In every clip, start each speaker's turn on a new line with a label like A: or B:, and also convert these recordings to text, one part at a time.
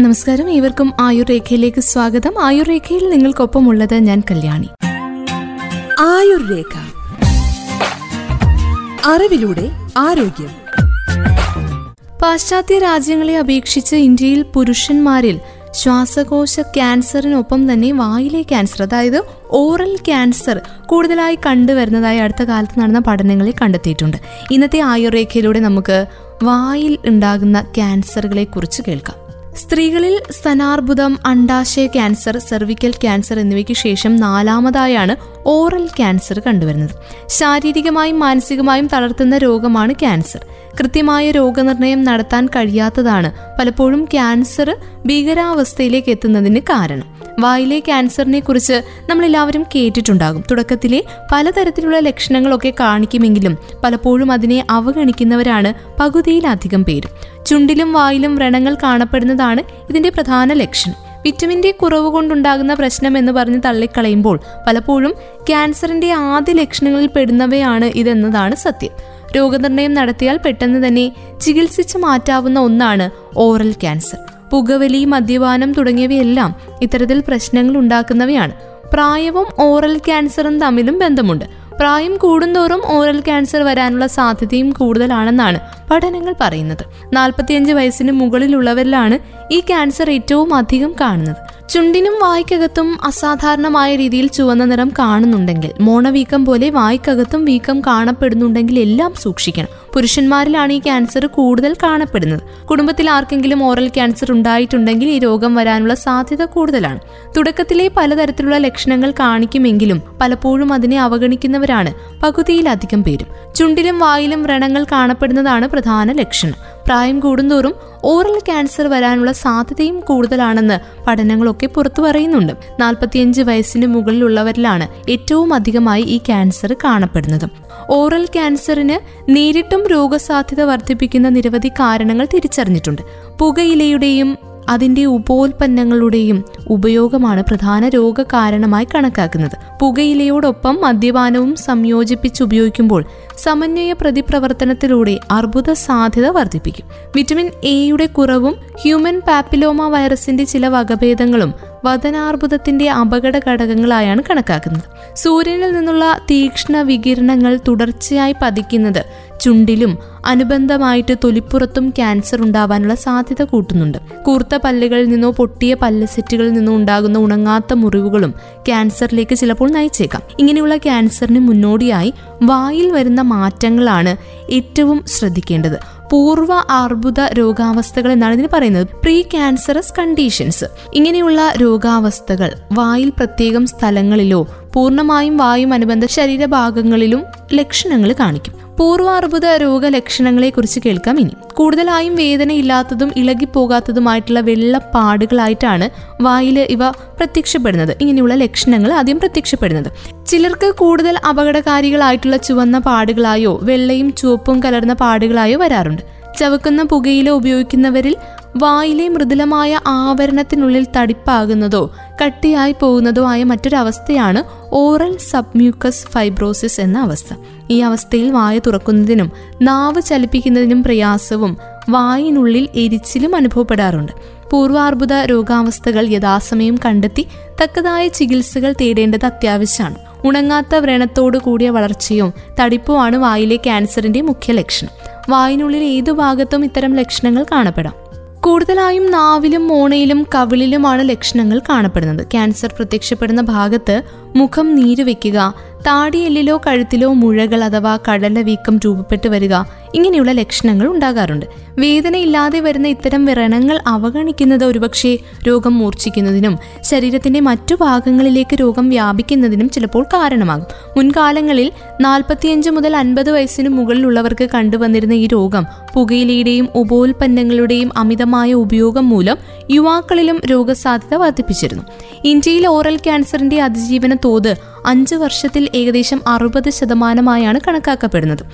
A: നമസ്കാരം. ഏവർക്കും ആയുർരേഖയിലേക്ക് സ്വാഗതം. ആയുർ രേഖയിൽ നിങ്ങൾക്കൊപ്പമുള്ളത് ഞാൻ കല്യാണി.
B: ആയുർരേഖ. അറിവിലൂടെ ആരോഗ്യം.
A: പാശ്ചാത്യ രാജ്യങ്ങളെ അപേക്ഷിച്ച് ഇന്ത്യയിൽ പുരുഷന്മാരിൽ ശ്വാസകോശ ക്യാൻസറിനൊപ്പം തന്നെ വായിലെ ക്യാൻസർ അതായത് ഓറൽ ക്യാൻസർ കൂടുതലായി കണ്ടുവരുന്നതായി അടുത്ത കാലത്ത് നടന്ന പഠനങ്ങളിൽ കണ്ടെത്തിയിട്ടുണ്ട്. ഇന്നത്തെ ആയുർരേഖയിലൂടെ നമുക്ക് വായിൽ ഉണ്ടാകുന്ന ക്യാൻസറുകളെ കുറിച്ച് കേൾക്കാം. സ്ത്രീകളിൽ സ്തനാർബുദം അണ്ടാശയ ക്യാൻസർ സെർവിക്കൽ ക്യാൻസർ എന്നിവയ്ക്ക് ശേഷം നാലാമതായാണ് ഓറൽ ക്യാൻസർ കണ്ടുവരുന്നത്. ശാരീരികമായും മാനസികമായും തളർത്തുന്ന രോഗമാണ് ക്യാൻസർ. കൃത്യമായ രോഗനിർണയം നടത്താൻ കഴിയാത്തതാണ് പലപ്പോഴും ക്യാൻസർ ഭീകരാവസ്ഥയിലേക്ക് എത്തുന്നതിന് കാരണം. വായിലെ ക്യാൻസറിനെ കുറിച്ച് നമ്മൾ എല്ലാവരും കേട്ടിട്ടുണ്ടാകും. തുടക്കത്തിലെ പലതരത്തിലുള്ള ലക്ഷണങ്ങളൊക്കെ കാണിക്കുമെങ്കിലും പലപ്പോഴും അതിനെ അവഗണിക്കുന്നവരാണ് പകുതിയിലധികം പേര്. ചുണ്ടിലും വായിലും വ്രണങ്ങൾ കാണപ്പെടുന്നതാണ് ഇതിന്റെ പ്രധാന ലക്ഷണം. വിറ്റമിൻ ഡി കുറവ് കൊണ്ടുണ്ടാകുന്ന പ്രശ്നം എന്ന് പറഞ്ഞ് തള്ളിക്കളയുമ്പോൾ പലപ്പോഴും ക്യാൻസറിന്റെ ആദ്യ ലക്ഷണങ്ങളിൽ പെടുന്നവയാണ് ഇതെന്നതാണ് സത്യം. രോഗനിർണയം നടത്തിയാൽ പെട്ടെന്ന് തന്നെ ചികിത്സിച്ച് മാറ്റാവുന്ന ഒന്നാണ് ഓറൽ ക്യാൻസർ. പുകവലി മദ്യപാനം തുടങ്ങിയവയെല്ലാം ഇത്തരത്തിൽ പ്രശ്നങ്ങൾ ഉണ്ടാക്കുന്നവയാണ്. പ്രായവും ഓറൽ ക്യാൻസറും തമ്മിലും ബന്ധമുണ്ട്. പ്രായം കൂടുന്തോറും ഓറൽ ക്യാൻസർ വരാനുള്ള സാധ്യതയും കൂടുതലാണെന്നാണ് പഠനങ്ങൾ പറയുന്നത്. നാൽപ്പത്തിയഞ്ച് വയസ്സിന് മുകളിലുള്ളവരിലാണ് ഈ ക്യാൻസർ ഏറ്റവും അധികം കാണുന്നത്. ചുണ്ടിനും വായ്ക്കകത്തും അസാധാരണമായ രീതിയിൽ ചുവന്ന നിറം കാണുന്നുണ്ടെങ്കിൽ മോണവീക്കം പോലെ വായ്ക്കകത്തും വീക്കം കാണപ്പെടുന്നുണ്ടെങ്കിൽ എല്ലാം സൂക്ഷിക്കണം. പുരുഷന്മാരിലാണ് ഈ ക്യാൻസർ കൂടുതൽ കാണപ്പെടുന്നത്. കുടുംബത്തിൽ ആർക്കെങ്കിലും ഓറൽ ക്യാൻസർ ഉണ്ടായിട്ടുണ്ടെങ്കിൽ ഈ രോഗം വരാനുള്ള സാധ്യത കൂടുതലാണ്. തുടക്കത്തിലെ പലതരത്തിലുള്ള ലക്ഷണങ്ങൾ കാണിക്കുമെങ്കിലും പലപ്പോഴും അതിനെ അവഗണിക്കുന്നവരാണ് പകുതിയിലധികം പേരും. ചുണ്ടിലും വായിലും വ്രണങ്ങൾ കാണപ്പെടുന്നതാണ് പ്രധാന ലക്ഷണം. പ്രായം കൂടുന്തോറും ഓറൽ ക്യാൻസർ വരാനുള്ള സാധ്യതയും കൂടുതലാണെന്ന് പഠനങ്ങളൊക്കെ പുറത്തു പറയുന്നുണ്ട്. നാൽപ്പത്തിയഞ്ച് വയസ്സിന് മുകളിലുള്ളവരിലാണ് ഏറ്റവും അധികമായി ഈ ക്യാൻസർ കാണപ്പെടുന്നത്. ഓറൽ ക്യാൻസറിന് നേരിട്ടും രോഗസാധ്യത വർദ്ധിപ്പിക്കുന്ന നിരവധി കാരണങ്ങൾ തിരിച്ചറിഞ്ഞിട്ടുണ്ട്. പുകയിലയുടെയും അതിന്റെ ഉപോൽപ്പന്നങ്ങളുടെയും ഉപയോഗമാണ് പ്രധാന രോഗകാരണമായി കണക്കാക്കുന്നത്. പുകയിലയോടൊപ്പം മദ്യപാനവും സംയോജിപ്പിച്ച് ഉപയോഗിക്കുമ്പോൾ സമന്വയ പ്രതിപ്രവർത്തനത്തിലൂടെ അർബുദ സാധ്യത വർദ്ധിപ്പിക്കും. വിറ്റമിൻ എയുടെ കുറവും ഹ്യൂമൻ പാപ്പിലോമ വൈറസിന്റെ ചില വകഭേദങ്ങളും വതനാർബുദത്തിന്റെ അപകട ഘടകങ്ങളായാണ് കണക്കാക്കുന്നത്. സൂര്യനിൽ നിന്നുള്ള തീക്ഷ്ണ വികിരണങ്ങൾ തുടർച്ചയായി പതിക്കുന്നത് ചുണ്ടിലും അനുബന്ധമായിട്ട് തൊലിപ്പുറത്തും ക്യാൻസർ ഉണ്ടാവാനുള്ള സാധ്യത കൂട്ടുന്നുണ്ട്. കൂർത്ത പല്ലുകളിൽ നിന്നോ പൊട്ടിയ പല്ല് സെറ്റുകളിൽ നിന്നോ ഉണ്ടാകുന്ന ഉണങ്ങാത്ത മുറിവുകളും ക്യാൻസറിലേക്ക് ചിലപ്പോൾ നയിച്ചേക്കാം. ഇങ്ങനെയുള്ള ക്യാൻസറിന് മുന്നോടിയായി വായിൽ വരുന്ന മാറ്റങ്ങളാണ് ഏറ്റവും ശ്രദ്ധിക്കേണ്ടത്. പൂർവ അർബുദ രോഗാവസ്ഥകൾ എന്നാണ് ഇതിന് പറയുന്നത്. Precancerous conditions. ഇങ്ങനെയുള്ള രോഗാവസ്ഥകൾ വായിൽ പ്രത്യേകം സ്ഥലങ്ങളിലോ പൂർണമായും വായും അനുബന്ധ ശരീരഭാഗങ്ങളിലും ലക്ഷണങ്ങൾ കാണിക്കും. പൂർവാർബുദ രോഗലക്ഷണങ്ങളെ കുറിച്ച് കേൾക്കാം ഇനി. കൂടുതലായും വേദനയില്ലാത്തതും ഇളകിപ്പോകാത്തതുമായിട്ടുള്ള വെള്ളപ്പാടുകളായിട്ടാണ് വായിൽ ഇവ പ്രത്യക്ഷപ്പെടുന്നത്. ഇങ്ങനെയുള്ള ലക്ഷണങ്ങൾ ആദ്യം പ്രത്യക്ഷപ്പെടുന്നത്. ചിലർക്ക് കൂടുതൽ അപകടകാരികളായിട്ടുള്ള ചുവന്ന പാടുകളായോ വെള്ളയും ചുവപ്പും കലർന്ന പാടുകളായോ വരാറുണ്ട്. ചവക്കുന്ന പുകയില ഉപയോഗിക്കുന്നവരിൽ വായിലെ മൃദുലമായ ആവരണത്തിനുള്ളിൽ തടിപ്പാകുന്നതോ കട്ടിയായി പോകുന്നതോ ആയ മറ്റൊരവസ്ഥയാണ് ഓറൽ സബ്മ്യൂക്കസ് ഫൈബ്രോസിസ് എന്ന അവസ്ഥ. ഈ അവസ്ഥയിൽ വായ തുറക്കുന്നതിനും നാവ് ചലിപ്പിക്കുന്നതിനും പ്രയാസവും വായിനുള്ളിൽ എരിച്ചിലും അനുഭവപ്പെടാറുണ്ട്. പൂർവാർബുദ രോഗാവസ്ഥകൾ യഥാസമയം കണ്ടെത്തി തക്കതായ ചികിത്സകൾ തേടേണ്ടത് അത്യാവശ്യമാണ്. ഉണങ്ങാത്ത വ്രണത്തോടു കൂടിയ വളർച്ചയും തടിപ്പുമാണ് വായിലെ ക്യാൻസറിന്റെ മുഖ്യ ലക്ഷണം വായിനുള്ളിൽ ഏതു ഭാഗത്തും ഇത്തരം ലക്ഷണങ്ങൾ കാണപ്പെടാം. കൂടുതലായും നാവിലും മോണയിലും കവിളിലുമാണ് ലക്ഷണങ്ങൾ കാണപ്പെടുന്നത്. ക്യാൻസർ പ്രത്യക്ഷപ്പെടുന്ന ഭാഗത്ത് മുഖം നീരുവെക്കുക താടിയെല്ലിലോ കഴുത്തിലോ മുഴകൾ അഥവാ കടലവീക്കം രൂപപ്പെട്ടു വരിക ഇങ്ങനെയുള്ള ലക്ഷണങ്ങൾ ഉണ്ടാകാറുണ്ട്. വേദനയില്ലാതെ വരുന്ന ഇത്തരം വ്രണങ്ങൾ അവഗണിക്കുന്നത് ഒരുപക്ഷെ രോഗം മൂർച്ഛിക്കുന്നതിനും ശരീരത്തിന്റെ മറ്റു ഭാഗങ്ങളിലേക്ക് രോഗം വ്യാപിക്കുന്നതിനും ചിലപ്പോൾ കാരണമാകും. മുൻകാലങ്ങളിൽ നാൽപ്പത്തിയഞ്ച് മുതൽ അൻപത് വയസ്സിന് മുകളിലുള്ളവർക്ക് കണ്ടുവന്നിരുന്ന ഈ രോഗം പുകയിലയുടെയും ഉപോൽപ്പന്നങ്ങളുടെയും അമിതമായ ഉപയോഗം മൂലം യുവാക്കളിലും രോഗസാധ്യത വർദ്ധിപ്പിച്ചിരുന്നു. ഇന്ത്യയിൽ ഓറൽ ക്യാൻസറിന്റെ അതിജീവന തോത് അഞ്ച് വർഷത്തിൽ ഏകദേശം അറുപത് ശതമാനമായാണ് കണക്കാക്കപ്പെടുന്നത്.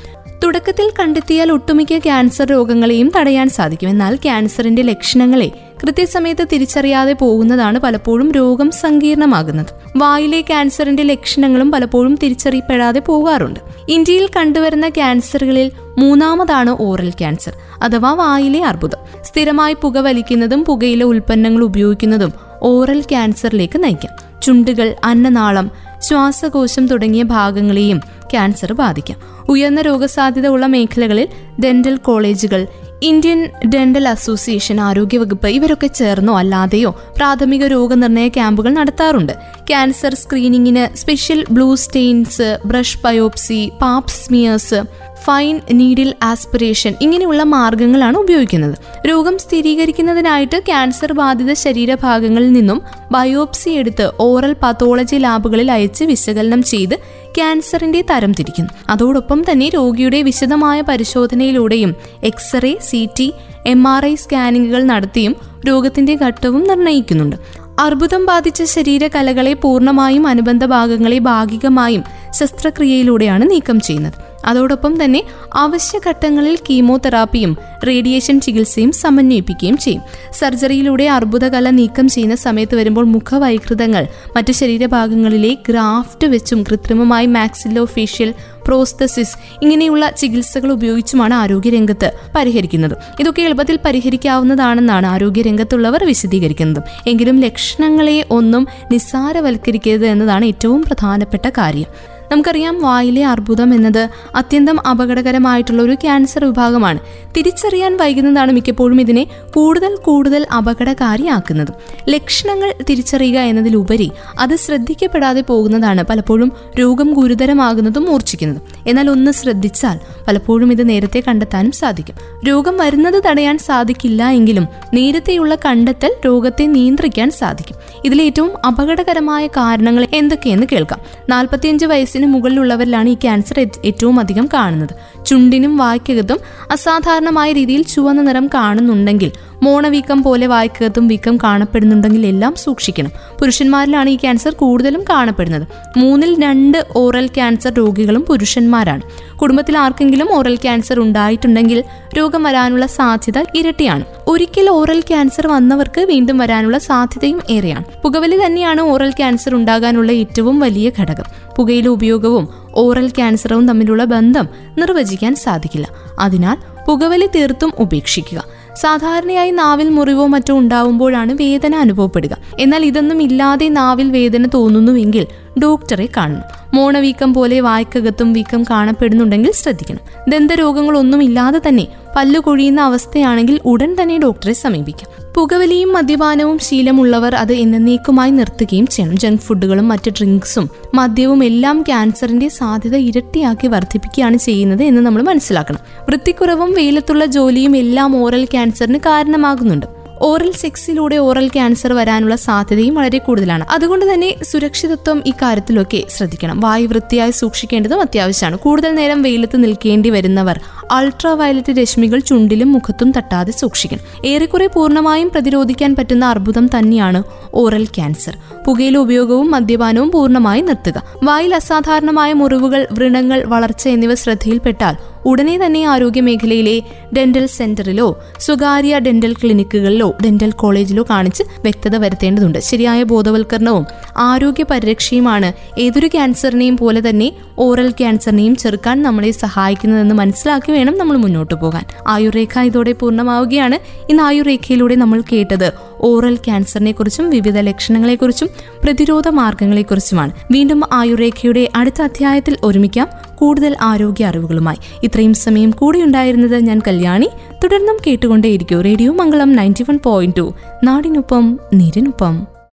A: തുടക്കത്തിൽ കണ്ടെത്തിയാൽ ഒട്ടുമിക്ക ക്യാൻസർ രോഗങ്ങളെയും തടയാൻ സാധിക്കും. എന്നാൽ ക്യാൻസറിന്റെ ലക്ഷണങ്ങളെ കൃത്യസമയത്ത് തിരിച്ചറിയാതെ പോകുന്നതാണ് പലപ്പോഴും രോഗം സങ്കീർണമാകുന്നത്. വായിലെ ക്യാൻസറിന്റെ ലക്ഷണങ്ങളും പലപ്പോഴും തിരിച്ചറിയപ്പെടാതെ പോകാറുണ്ട്. ഇന്ത്യയിൽ കണ്ടുവരുന്ന ക്യാൻസറുകളിൽ മൂന്നാമതാണ് ഓറൽ ക്യാൻസർ അഥവാ വായിലെ അർബുദം. സ്ഥിരമായി പുക വലിക്കുന്നതും പുകയിലെ ഉൽപ്പന്നങ്ങൾ ഉപയോഗിക്കുന്നതും ഓറൽ ക്യാൻസറിലേക്ക് നയിക്കാം. ചുണ്ടുകൾ അന്നനാളം ശ്വാസകോശം തുടങ്ങിയ ഭാഗങ്ങളെയും ക്യാൻസർ ബാധിക്കാം. ഉയർന്ന രോഗസാധ്യത ഉള്ള മേഖലകളിൽ ഡെന്റൽ കോളേജുകൾ ഇന്ത്യൻ ഡെന്റൽ അസോസിയേഷൻ ആരോഗ്യവകുപ്പ് ഇവരൊക്കെ ചേർന്നോ അല്ലാതെയോ പ്രാഥമിക രോഗനിർണയ ക്യാമ്പുകൾ നടത്താറുണ്ട്. Cancer സ്ക്രീനിങ്ങിന് special blue stains brush biopsy pap smears fine needle aspiration ഇങ്ങനെയുള്ള മാർഗങ്ങളാണ് ഉപയോഗിക്കുന്നത്. രോഗം സ്ഥിരീകരിക്കുന്നതിനായിട്ട് ക്യാൻസർ ബാധിത ശരീരഭാഗങ്ങളിൽ നിന്നും ബയോപ്സി എടുത്ത് ഓറൽ പതോളജി ലാബുകളിൽ അയച്ച് വിശകലനം ചെയ്ത് ക്യാൻസറിന്റെ തരം തിരിക്കുന്നു. അതോടൊപ്പം തന്നെ രോഗിയുടെ വിശദമായ പരിശോധനയിലൂടെയും x ray C T M R I സ്കാനിങ്ങുകൾ നടത്തിയും രോഗത്തിന്റെ ഘട്ടവും നിർണയിക്കുന്നുണ്ട്. അർബുദം ബാധിച്ച ശരീരകലകളെ പൂർണമായും അനുബന്ധ ഭാഗങ്ങളെ ഭാഗികമായും ശസ്ത്രക്രിയയിലൂടെയാണ് നീക്കം ചെയ്യുന്നത്. അതോടൊപ്പം തന്നെ അവശ്യഘട്ടങ്ങളിൽ കീമോതെറാപ്പിയും റേഡിയേഷൻ ചികിത്സയും സമന്വയിപ്പിക്കുകയും ചെയ്യും. സർജറിയിലൂടെ അർബുദകല നീക്കം ചെയ്യുന്ന സമയത്ത് വരുമ്പോൾ മുഖവൈകൃതങ്ങൾ മറ്റ് ശരീരഭാഗങ്ങളിലെ ഗ്രാഫ്റ്റ് വെച്ചും കൃത്രിമമായി മാക്സിലോ ഫേഷ്യൽ പ്രോസ്തസിസ് ഇങ്ങനെയുള്ള ചികിത്സകൾ ഉപയോഗിച്ചുമാണ് ആരോഗ്യരംഗത്ത് പരിഹരിക്കുന്നത്. ഇതൊക്കെ എളുപ്പത്തിൽ പരിഹരിക്കാവുന്നതാണെന്നാണ് ആരോഗ്യരംഗത്തുള്ളവർ വിശദീകരിക്കുന്നത്. എങ്കിലും ലക്ഷണങ്ങളെ ഒന്നും നിസ്സാരവൽക്കരിക്കരുത് എന്നതാണ് ഏറ്റവും പ്രധാനപ്പെട്ട കാര്യം. നമുക്കറിയാം വായിലെ അർബുദം എന്നത് അത്യന്തം അപകടകരമായിട്ടുള്ള ഒരു ക്യാൻസർ വിഭാഗമാണ്. തിരിച്ചറിയാൻ വൈകുന്നതാണ് മിക്കപ്പോഴും ഇതിനെ കൂടുതൽ കൂടുതൽ അപകടകാരിയാക്കുന്നത്. ലക്ഷണങ്ങൾ തിരിച്ചറിയുക എന്നതിലുപരി അത് ശ്രദ്ധിക്കപ്പെടാതെ പോകുന്നതാണ് പലപ്പോഴും രോഗം ഗുരുതരമാകുന്നതും മൂർച്ഛിക്കുന്നതും. എന്നാൽ ഒന്ന് ശ്രദ്ധിച്ചാൽ പലപ്പോഴും ഇത് നേരത്തെ കണ്ടെത്താനും സാധിക്കും. രോഗം വരുന്നത് തടയാൻ സാധിക്കില്ല എങ്കിലും നേരത്തെയുള്ള കണ്ടെത്തൽ രോഗത്തെ നിയന്ത്രിക്കാൻ സാധിക്കും. ഇതിലേറ്റവും അപകടകരമായ കാരണങ്ങൾ എന്തൊക്കെയെന്ന് കേൾക്കാം. നാൽപ്പത്തിയഞ്ച് വയസ്സിന് മുകളിലുള്ളവരിലാണ് ഈ ക്യാൻസർ ഏറ്റവും അധികം കാണുന്നത്. ചുണ്ടിനും വായ്ക്കകത്തും അസാധാരണമായ രീതിയിൽ ചുവന്ന നിറം കാണുന്നുണ്ടെങ്കിൽ മോണവീക്കം പോലെ വായ്ക്കകത്തും വീക്കം കാണപ്പെടുന്നുണ്ടെങ്കിൽ എല്ലാം സൂക്ഷിക്കണം. പുരുഷന്മാരിലാണ് ഈ ക്യാൻസർ കൂടുതലും കാണപ്പെടുന്നത്. മൂന്നിൽ രണ്ട് ഓറൽ ക്യാൻസർ രോഗികളും പുരുഷന്മാരാണ്. കുടുംബത്തിൽ ആർക്കെങ്കിലും ഓറൽ ക്യാൻസർ ഉണ്ടായിട്ടുണ്ടെങ്കിൽ രോഗം വരാനുള്ള സാധ്യത ഇരട്ടിയാണ്. ഒരിക്കൽ ഓറൽ ക്യാൻസർ വന്നവർക്ക് വീണ്ടും വരാനുള്ള സാധ്യതയും ഏറെയാണ്. പുകവലി തന്നെയാണ് ഓറൽ ക്യാൻസർ ഉണ്ടാകാനുള്ള ഏറ്റവും വലിയ ഘടകം. പുകയിലെ ഉപയോഗവും ഓറൽ ക്യാൻസറും തമ്മിലുള്ള ബന്ധം നിർവചിക്കാൻ സാധിക്കില്ല. അതിനാൽ പുകവലി തീർത്തും ഉപേക്ഷിക്കുക. സാധാരണയായി നാവിൽ മുറിവോ മറ്റോ ഉണ്ടാവുമ്പോഴാണ് വേദന അനുഭവപ്പെടുക. എന്നാൽ ഇതൊന്നും ഇല്ലാതെ നാവിൽ വേദന തോന്നുന്നുവെങ്കിൽ ഡോക്ടറെ കാണണം. മോണവീക്കം പോലെ വായ്ക്കകത്തും വീക്കം കാണപ്പെടുന്നുണ്ടെങ്കിൽ ശ്രദ്ധിക്കണം. ദന്തരോഗങ്ങളൊന്നും ഇല്ലാതെ തന്നെ പല്ലു കൊഴിയുന്ന അവസ്ഥയാണെങ്കിൽ ഉടൻ തന്നെ ഡോക്ടറെ സമീപിക്കാം. പുകവലിയും മദ്യപാനവും ശീലമുള്ളവർ അത് എന്നേക്കുമായി നിർത്തുകയും ചെയ്യണം. ജങ്ക് ഫുഡുകളും മറ്റ് ഡ്രിങ്ക്സും മദ്യവും എല്ലാം ക്യാൻസറിന്റെ സാധ്യത ഇരട്ടിയാക്കി വർദ്ധിപ്പിക്കുകയാണ് ചെയ്യുന്നത് എന്ന് നമ്മൾ മനസ്സിലാക്കണം. വൃത്തിക്കുറവും വെയിലത്തുള്ള ജോലിയും എല്ലാം ഓറൽ ക്യാൻസറിന് കാരണമാകുന്നുണ്ട്. ഓറൽ സെക്സിലൂടെ ഓറൽ ക്യാൻസർ വരാനുള്ള സാധ്യതയും വളരെ കൂടുതലാണ്. അതുകൊണ്ട് തന്നെ സുരക്ഷിതത്വം ഇക്കാര്യത്തിലൊക്കെ ശ്രദ്ധിക്കണം. വായു വൃത്തിയായി സൂക്ഷിക്കേണ്ടതും അത്യാവശ്യമാണ്. കൂടുതൽ നേരം വെയിലത്ത് നിൽക്കേണ്ടി വരുന്നവർ അൾട്രാ വയലറ്റ് രശ്മികൾ ചുണ്ടിലും മുഖത്തും തട്ടാതെ സൂക്ഷിക്കണം. ഏറെക്കുറെ പൂർണമായും പ്രതിരോധിക്കാൻ പറ്റുന്ന അർബുദം തന്നെയാണ് ഓറൽ ക്യാൻസർ. പുകയില ഉപയോഗവും മദ്യപാനവും പൂർണമായി നിർത്തുക. വായിൽ അസാധാരണമായ മുറിവുകൾ വ്രണങ്ങൾ വളർച്ച എന്നിവ ശ്രദ്ധയിൽപ്പെട്ടാൽ ഉടനെ തന്നെ ആരോഗ്യ മേഖലയിലെ ഡെന്റൽ സെന്ററിലോ സ്വകാര്യ ഡെന്റൽ ക്ലിനിക്കുകളിലോ ഡെന്റൽ കോളേജിലോ കാണിച്ച് വ്യക്തത വരുത്തേണ്ടതുണ്ട്. ശരിയായ ബോധവൽക്കരണവും ആരോഗ്യ പരിരക്ഷയുമാണ്. ഏതൊരു ക്യാൻസറിനെയും പോലെ തന്നെ ഓറൽ ക്യാൻസറിനെയും ചെറുക്കാൻ നമ്മളെ സഹായിക്കുന്നതെന്ന് മനസ്സിലാക്കി വേണം നമ്മൾ മുന്നോട്ട് പോകാൻ. ആയുർരേഖ ഇതോടെ പൂർണമാവുകയാണ്. ഇന്ന് ആയുർരേഖയിലൂടെ നമ്മൾ കേട്ടത് ഓറൽ ക്യാൻസറിനെ കുറിച്ചും വിവിധ ലക്ഷണങ്ങളെക്കുറിച്ചും പ്രതിരോധ മാർഗങ്ങളെക്കുറിച്ചുമാണ്. വീണ്ടും ആയുർരേഖയുടെ അടുത്ത അധ്യായത്തിൽ ഒരുമിക്കാം. കൂടുതൽ ആരോഗ്യ അറിവുകളുമായി. ഇത്രയും സമയം കൂടെയുണ്ടായിരുന്നത് ഞാൻ കല്യാണി. തുടർന്നും കേട്ടുകൊണ്ടേയിരിക്കും. Radio Mangalam ninety one point two. നാടിനൊപ്പം നീരിനൊപ്പം.